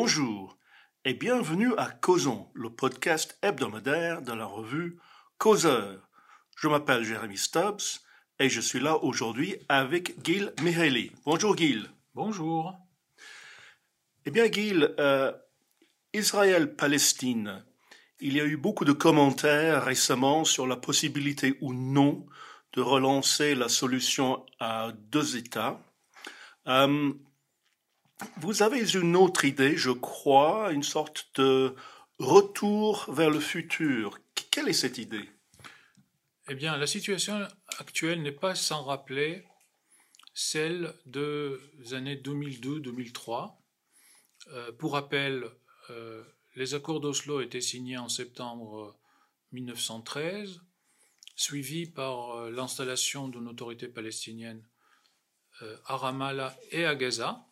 Bonjour et bienvenue à Causons, le podcast hebdomadaire de la revue Causeur. Je m'appelle Jérémy Stubbs et je suis là aujourd'hui avec Gil Mihaly. Bonjour Gil. Bonjour. Eh bien Gil, euh, Israël-Palestine, il y a eu beaucoup de commentaires récemment sur la possibilité ou non de relancer la solution à deux États. Euh, vous avez une autre idée, je crois, une sorte de retour vers le futur. Quelle est cette idée? Eh bien, la situation actuelle n'est pas sans rappeler celle des années 2002-2003. Euh, pour rappel, euh, les accords d'Oslo étaient signés en septembre 1913, suivis par euh, l'installation d'une autorité palestinienne à Ramallah et à Gaza.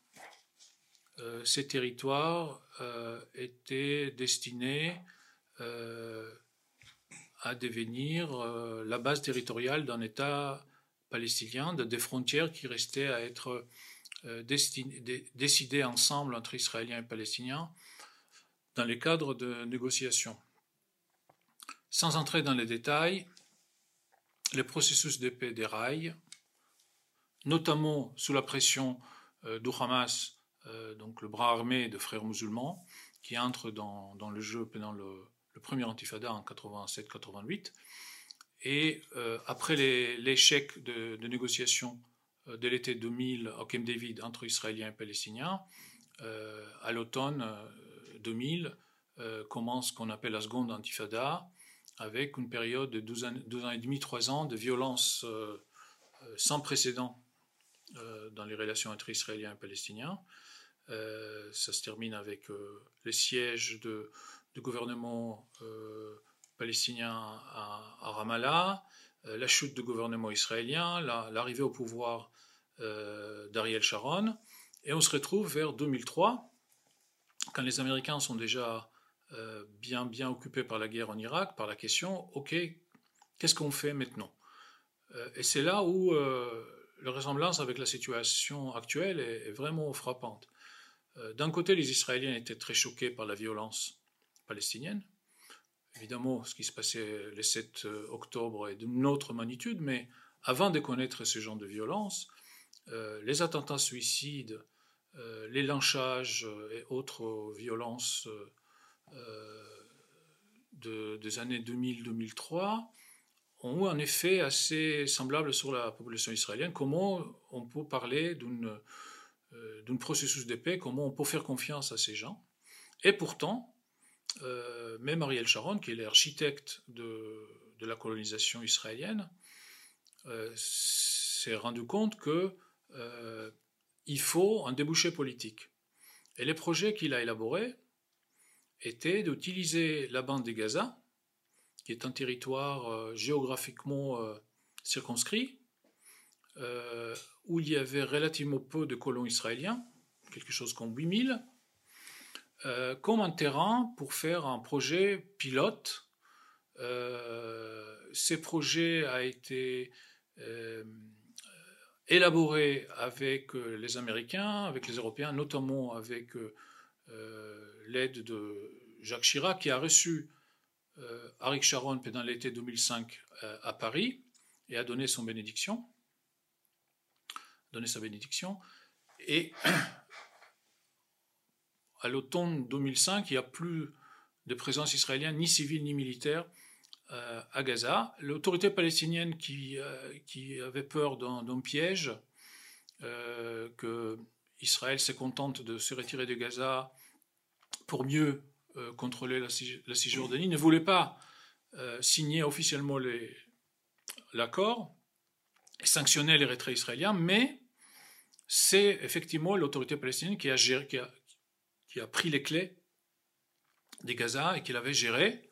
Ces territoires étaient destinés à devenir la base territoriale d'un État palestinien, de, des frontières qui restaient à être décidées ensemble entre Israéliens et Palestiniens dans les cadres de négociations. Sans entrer dans les détails, les processus de paix déraillent, notamment sous la pression euh, du Hamas, euh, donc le bras armé de frères musulmans, qui entre dans, le jeu pendant le, premier antifada en 87-88. Et euh, après l'échec de, de, négociation de l'été 2000 au Camp David entre Israéliens et Palestiniens, à l'automne 2000 euh, commence ce qu'on appelle la seconde intifada, avec une période de 12 ans, ans et demi, 3 ans de violence euh, euh, sans précédent dans les relations entre Israéliens et Palestiniens. Ça se termine avec les sièges de, du gouvernement palestinien à, Ramallah, la chute du gouvernement israélien, l'arrivée au pouvoir d'Ariel Sharon, et on se retrouve vers 2003 quand les Américains sont déjà euh, bien, bien occupés par la guerre en Irak, par la question, OK, qu'est-ce qu'on fait maintenant? Euh, Et c'est là où euh, la ressemblance avec la situation actuelle est, vraiment frappante. D'un côté, les Israéliens étaient très choqués par la violence palestinienne. Évidemment, ce qui se passait le 7 octobre est d'une autre magnitude, mais avant de connaître ce genre de violence, les attentats suicides, euh, les lynchages euh, et autres violences euh, des années 2000-2003 ont eu un effet assez semblable sur la population israélienne. Comment on peut parler d'un processus de paix, comment on peut faire confiance à ces gens. Et pourtant, même Ariel Sharon, qui est l'architecte de, la colonisation israélienne, s'est rendu compte que il faut un débouché politique. Et les projets qu'il a élaborés étaient d'utiliser la bande de Gaza, qui est un territoire euh, géographiquement euh, circonscrit, euh, où il y avait relativement peu de colons israéliens, quelque chose comme 8000, comme un terrain pour faire un projet pilote. ces projets a été élaboré avec euh, les Américains, avec les Européens, notamment avec euh, euh, l'aide de Jacques Chirac, qui a reçu Arik Sharon pendant l'été 2005 à Paris et a donné son bénédiction, donné sa bénédiction. Et à l'automne 2005, il n'y a plus de présence israélienne, ni civile ni militaire, euh, à Gaza. L'autorité palestinienne qui, euh, avait peur d'un piège, euh, que Israël s'est contente de se retirer de Gaza pour mieux contrôler la, la, Cisjordanie, ne voulait pas signer officiellement l'accord et sanctionner les retraits israéliens, mais c'est effectivement l'autorité palestinienne qui a, pris les clés de Gaza et qui l'avait géré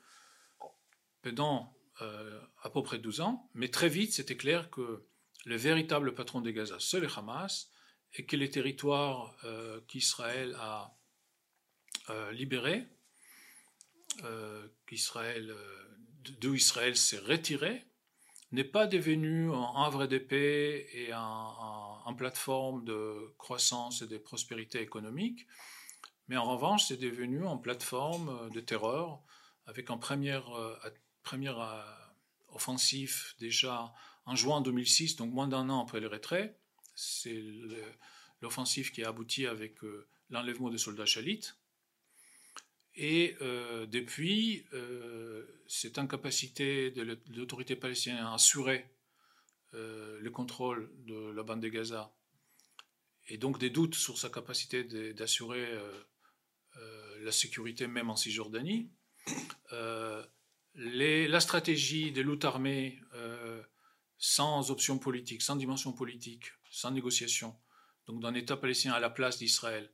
pendant euh, à peu près 12 ans, mais très vite, c'était clair que le véritable patron de Gaza, c'est le Hamas, et que les territoires euh, qu'Israël a euh, libérés, qu'Israël, d'où Israël s'est retiré, n'est pas devenu un havre de et un, plateforme de croissance et de prospérité économique, Mais en revanche, c'est devenu une plateforme de terreur avec en première, première offensif déjà en juin 2006, donc moins d'un an après le retrait. C'est l'offensive qui a abouti avec l'enlèvement des soldats chalites. Et euh, depuis, euh, cette incapacité de l'autorité palestinienne à assurer euh, le contrôle de la bande de Gaza, et donc des doutes sur sa capacité d'assurer la sécurité même en Cisjordanie, la stratégie des luttes armées sans option politique, sans dimension politique, sans négociation, donc d'un État palestinien à la place d'Israël,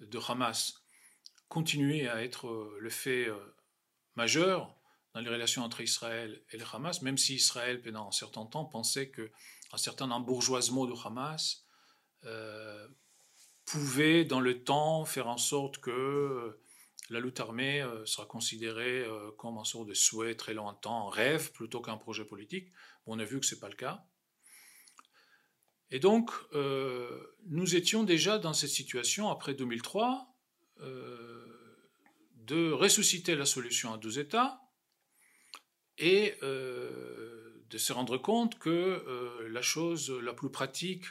de Hamas, continuer à être euh, le fait euh, majeur dans les relations entre Israël et le Hamas, même si Israël, pendant un certain temps, pensait qu'un certain embourgeoisement de Hamas euh, pouvait, dans le temps, faire en sorte que la lutte armée sera considérée comme un sort de souhait très lointain, un rêve, plutôt qu'un projet politique. on a vu que ce n'est pas le cas. Et donc, nous étions déjà dans cette situation après 2003 de ressusciter la solution à deux États et euh, de se rendre compte que euh, la chose la plus pratique,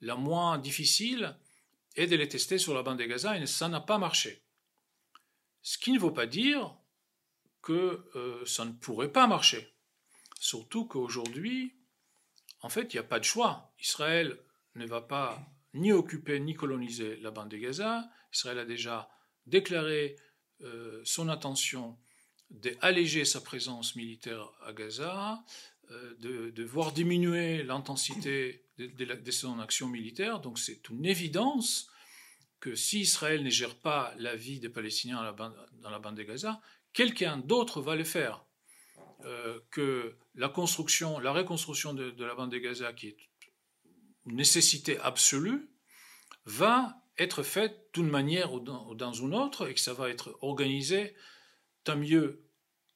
la moins difficile, est de les tester sur la bande de Gaza et ça n'a pas marché. Ce qui ne veut pas dire que euh, ça ne pourrait pas marcher. Surtout qu'aujourd'hui, en fait, il n'y a pas de choix. Israël ne va pas ni occuper ni coloniser la bande de Gaza. Israël a déjà déclaré euh, son intention d'alléger sa présence militaire à Gaza, euh, de, voir diminuer l'intensité de, son action militaire. Donc c'est une évidence que si Israël ne gère pas la vie des Palestiniens dans la bande de Gaza, quelqu'un d'autre va le faire. Euh, que la construction, la reconstruction de, de, la bande de Gaza, qui est une nécessité absolue, va être faite d'une manière ou dans, une autre et que ça va être organisé tant mieux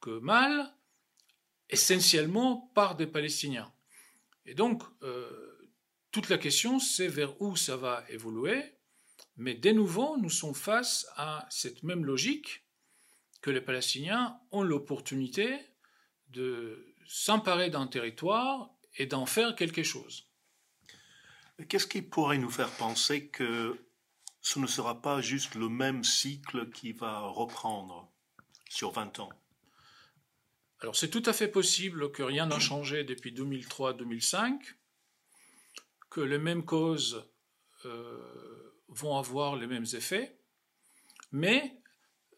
que mal, essentiellement par des Palestiniens. Et donc, euh, toute la question, c'est vers où ça va évoluer, mais de nouveau, nous sommes face à cette même logique que les Palestiniens ont l'opportunité de s'emparer d'un territoire et d'en faire quelque chose. Qu'est-ce qui pourrait nous faire penser que ce ne sera pas juste le même cycle qui va reprendre sur 20 ans. Alors c'est tout à fait possible que rien n'a changé depuis 2003-2005, que les mêmes causes euh, vont avoir les mêmes effets, mais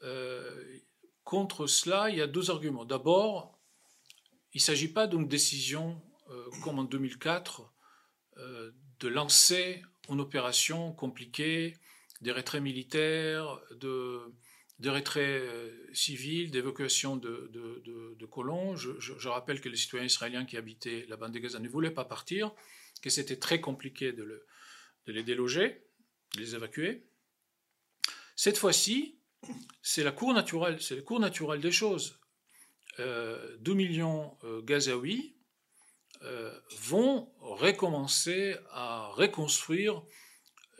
euh, contre cela, il y a deux arguments. D'abord, il ne s'agit pas d'une décision, euh, comme en 2004, de lancer une opération compliquée des retraits militaires, de, des retraits euh, civils, d'évacuation de, de, colons. Je, rappelle que les citoyens israéliens qui habitaient la bande de Gaza ne voulaient pas partir, que c'était très compliqué de, le, de, les déloger, de les évacuer. Cette fois-ci, c'est la cour naturelle, c'est le cours naturel des choses. Euh, 2 millions euh, Gazaouis euh, vont recommencer à reconstruire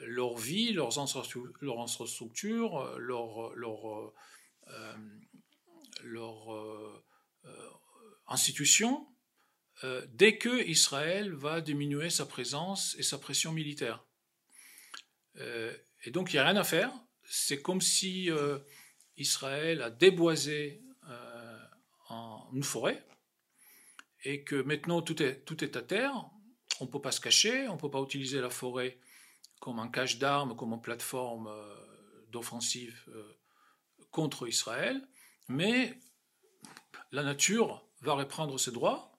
leur vie, leurs infrastructures, leur, leur, euh, leur euh, euh, institutions, dès que Israël va diminuer sa présence et sa pression militaire. et donc il n'y a rien à faire. C'est comme si Israël a déboisé une forêt et que maintenant tout est, tout est à terre. On ne peut pas se cacher, on ne peut pas utiliser la forêt comme un cache d'armes, comme une plateforme euh, d'offensive euh, contre Israël, mais la nature va reprendre ses droits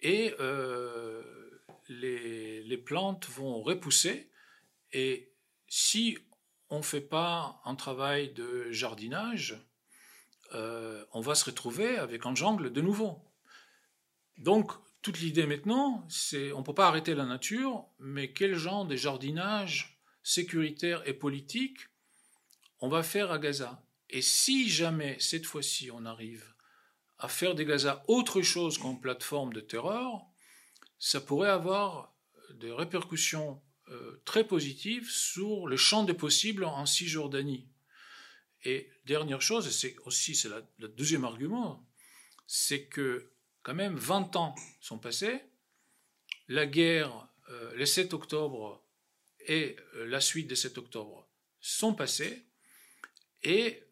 et euh, les, plantes vont repousser. Et si on ne fait pas un travail de jardinage, on va se retrouver avec un jungle de nouveau. Donc, toute l'idée maintenant, c'est on ne peut pas arrêter la nature, mais quel genre de jardinage sécuritaire et politique on va faire à Gaza? Et si jamais cette fois-ci on arrive à faire de Gaza autre chose qu'une plateforme de terreur, ça pourrait avoir des répercussions euh, très positives sur le champ des possibles en Cisjordanie. Et dernière chose, et c'est aussi c'est le deuxième argument, c'est que quand même 20 ans sont passés, la guerre, euh, le 7 octobre et euh, la suite des 7 octobre sont passés, et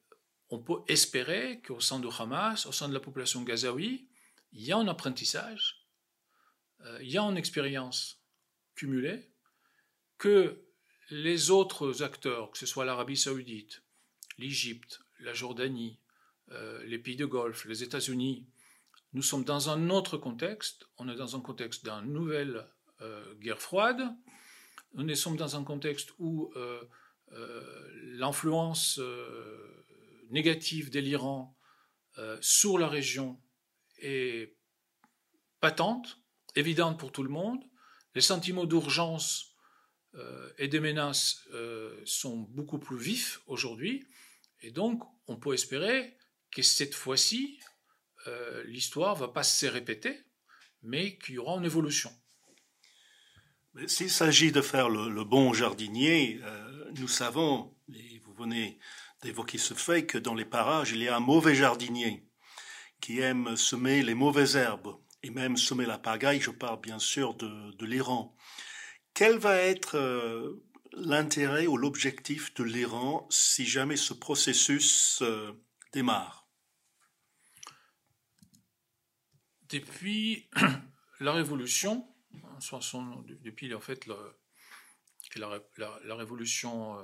on peut espérer qu'au sein de Hamas, au sein de la population gazaoui, il y a un apprentissage, euh, il y a une expérience cumulée, que les autres acteurs, que ce soit l'Arabie saoudite, l'Égypte, la Jordanie, euh, les pays de Golfe, les États-Unis, nous sommes dans un autre contexte. On est dans un contexte d'une nouvelle euh, guerre froide. Nous sommes dans un contexte où euh, l'influence négative de l'Iran sur la région est patente, évidente pour tout le monde. Les sentiments d'urgence et des menaces sont beaucoup plus vifs aujourd'hui. Et donc, on peut espérer que cette fois-ci, euh, l'histoire va pas se répéter, mais qu'il y aura une évolution. S'il s'agit de faire le, bon jardinier, euh, nous savons, et vous venez d'évoquer ce fait, que dans les parages, il y a un mauvais jardinier qui aime semer les mauvaises herbes et même semer la pagaille. Je parle bien sûr de, l'Iran. Quel va être euh, l'intérêt ou l'objectif de l'Iran si jamais ce processus euh, démarre? Depuis la Révolution, depuis en fait la, la, Révolution euh,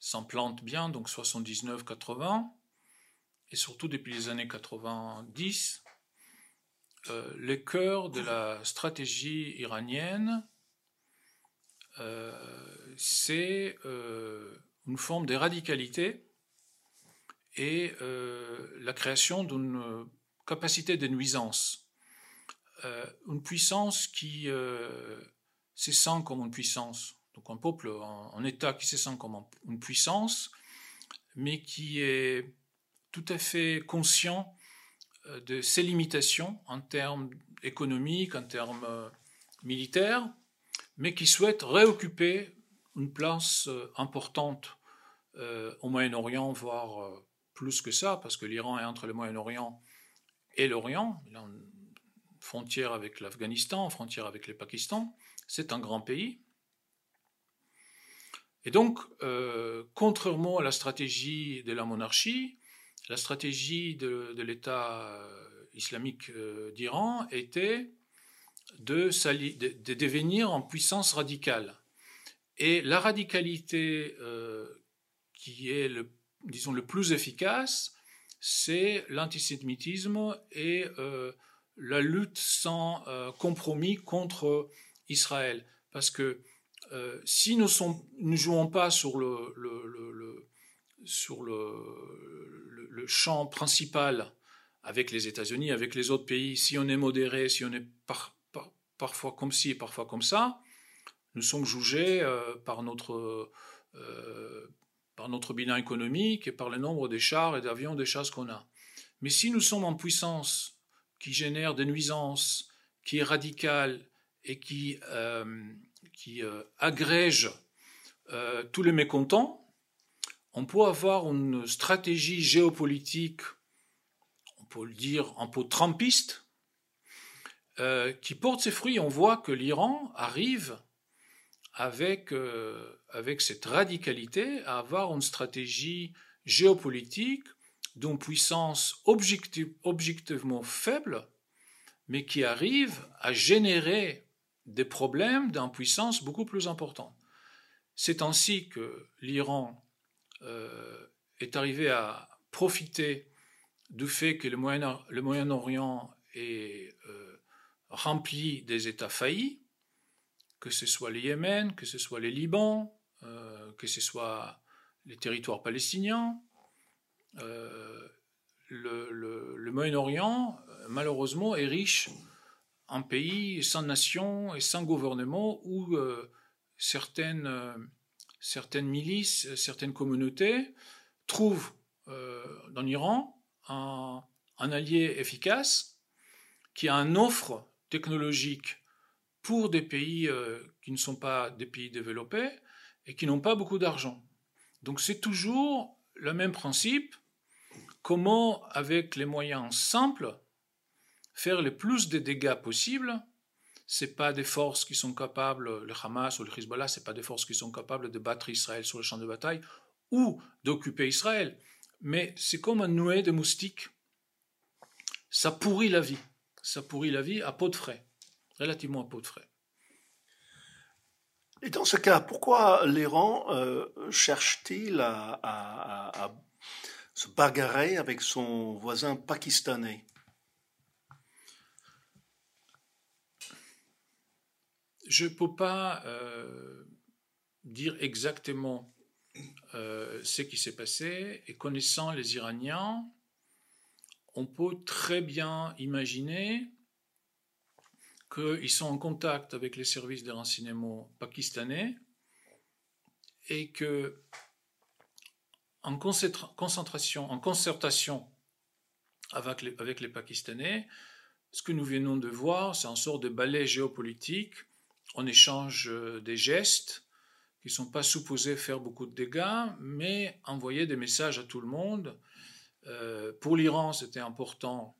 s'implante bien, donc 79-80, et surtout depuis les années 90, euh, le cœur de la stratégie iranienne c'est euh, une forme de radicalité et la création d'une capacité de nuisance. Euh, une puissance qui se sent comme une puissance, donc un peuple, un, État qui se sent comme une puissance, mais qui est tout à fait conscient de ses limitations en termes économiques, en termes militaires, mais qui souhaite réoccuper une place euh, importante euh, au Moyen-Orient, voire euh, plus que ça, parce que l'Iran est entre le Moyen-Orient et l'Orient. Frontière avec l'Afghanistan, frontière avec le Pakistan. C'est un grand pays. Et donc, contrairement à la stratégie de la monarchie, la stratégie de, l'État islamique d'Iran était de, de, devenir en puissance radicale. Et la radicalité euh, qui est, disons, le plus efficace, c'est l'antisémitisme et euh, la lutte sans euh, compromis contre Israël. Parce que si nous ne jouons pas sur le, champ principal avec les États-Unis, avec les autres pays, si on est modéré, si on est parfois comme ci et parfois comme ça, nous sommes jugés euh, par, notre, euh, par notre bilan économique et par le nombre de chars et d'avions de chasse qu'on a. Mais si nous sommes en puissance qui génère des nuisances, qui est radicale et qui, euh, qui agrège tous les mécontents, on peut avoir une stratégie géopolitique, on peut le dire un peu trampiste, euh, qui porte ses fruits. On voit que l'Iran arrive avec, euh, avec cette radicalité à avoir une stratégie géopolitique d'une puissance objectivement faible, mais qui arrive à générer des problèmes d'impuissance beaucoup plus importants. C'est ainsi que l'Iran euh, est arrivé à profiter du fait que le Moyen-Orient est rempli des États faillis, que ce soit le Yémen, que ce soit les Liban, euh, que ce soit les territoires palestiniens. Euh, le, Moyen-Orient, malheureusement, est riche en pays sans nation et sans gouvernement où euh, certaines, certaines milices, certaines communautés trouvent dans l'Iran un, un allié efficace qui a une offre technologique pour des pays euh, qui ne sont pas des pays développés et qui n'ont pas beaucoup d'argent. Donc c'est toujours le même principe, comment, avec les moyens simples, faire le plus de dégâts possible. C'est pas des forces qui sont capables, le Hamas ou le Hezbollah, c'est pas des forces qui sont capables de battre Israël sur le champ de bataille ou d'occuper Israël, mais c'est comme un nuée de moustiques. Ça pourrit la vie. Ça pourrit la vie à pot de frais, relativement à pot de frais. Et dans ce cas, pourquoi l'Iran euh, cherche-t-il à, se bagarrer avec son voisin pakistanais? Je ne peux pas euh, dire exactement euh, ce qui s'est passé et connaissant les Iraniens, on peut très bien imaginer qu'ils sont en contact avec les services de renseignement pakistanais et que en concertation avec les, Pakistanais, ce que nous venons de voir, c'est un sort de balai géopolitique. On échange euh, des gestes qui ne sont pas supposés faire beaucoup de dégâts, mais envoyer des messages à tout le monde. Euh, pour l'Iran, c'était important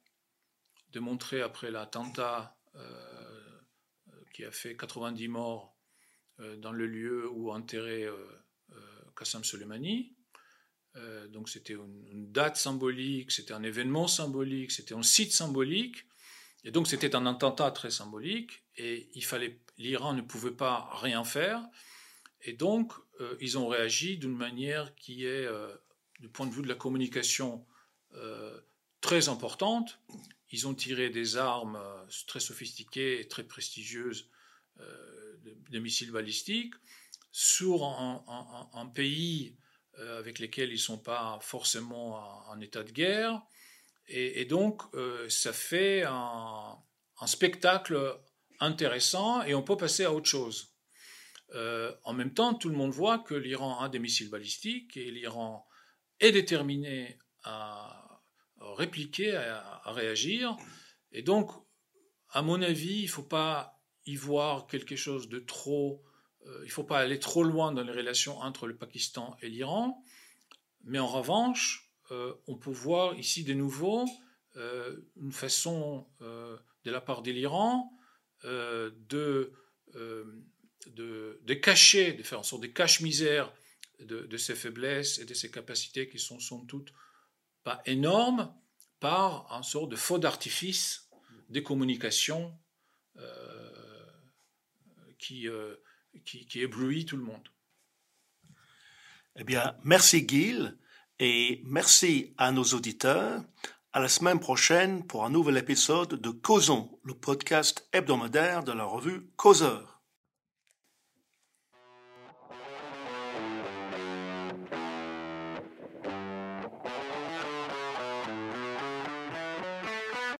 de montrer après l'attentat euh, qui a fait 90 morts euh, dans le lieu où enterré euh, euh, Qassam Soleimani. donc c'était une, date symbolique, c'était un événement symbolique, c'était un site symbolique. Et donc c'était un attentat très symbolique. Et il fallait, l'Iran ne pouvait pas rien faire. Et donc ils ont réagi d'une manière qui est, du point de vue de la communication, très importante. Ils ont tiré des armes euh, très sophistiquées et très prestigieuses, euh, des missiles balistiques, sur un, pays euh, avec lesquels ils ne sont pas forcément en, état de guerre. Et, donc, ça fait un, spectacle intéressant et on peut passer à autre chose. en même temps, tout le monde voit que l'Iran a des missiles balistiques et l'Iran est déterminé à répliquer, à, réagir. Et donc, à mon avis, il ne faut pas y voir quelque chose de trop... Euh, il ne faut pas aller trop loin dans les relations entre le Pakistan et l'Iran. Mais en revanche, euh, on peut voir ici de nouveau euh, une façon de la part de l'Iran de, de, cacher, de faire en sorte de cache-misère de, de, ses faiblesses et de ses capacités qui sont sans doute pas énorme, par un sort de faux d'artifice des communications euh, qui, euh, qui, éblouit tout le monde. Eh bien, merci Gil et merci à nos auditeurs. À la semaine prochaine pour un nouvel épisode de Causons, le podcast hebdomadaire de la revue Causeur.